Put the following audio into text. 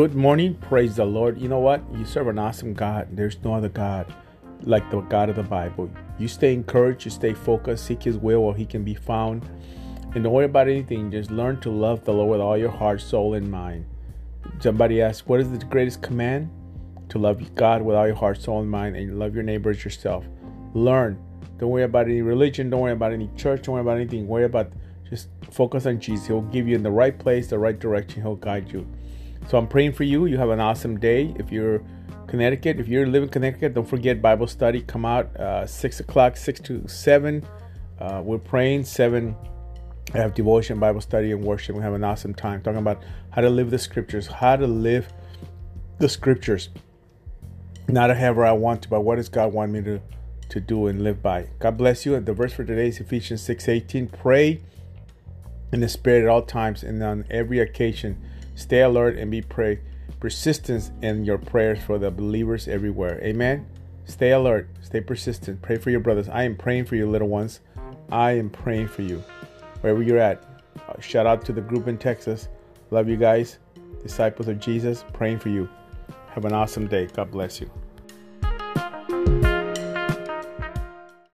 Good morning. Praise the Lord. You know what? You serve an awesome God. There's no other God like the God of the Bible. You stay encouraged, you stay focused, seek His will where He can be found. And don't worry about anything. Just learn to love the Lord with all your heart, soul, and mind. Somebody asked, What is the greatest command? To love God with all your heart, soul, and mind, and love your neighbor as yourself. Learn. Don't worry about any religion. Don't worry about any church. Don't worry about anything. Worry about just focus on Jesus. He'll give you in the right place, the right direction. He'll guide you. So I'm praying for you. You have an awesome day. If you're Connecticut, if you're living in Connecticut, don't forget Bible study. Come out uh, six o'clock, six to seven. Uh, we're praying seven. I have devotion, Bible study, and worship. We have an awesome time talking about how to live the scriptures, how to live the scriptures, not however I want to, but what does God want me to to do and live by. God bless you. And the verse for today is Ephesians six eighteen. Pray in the spirit at all times and on every occasion Stay alert and be pray persistence in your prayers for the believers everywhere. Amen. Stay alert, stay persistent. Pray for your brothers. I am praying for you, little ones. I am praying for you. Wherever you're at. Uh, shout out to the group in Texas. Love you guys. Disciples of Jesus, praying for you. Have an awesome day. God bless you.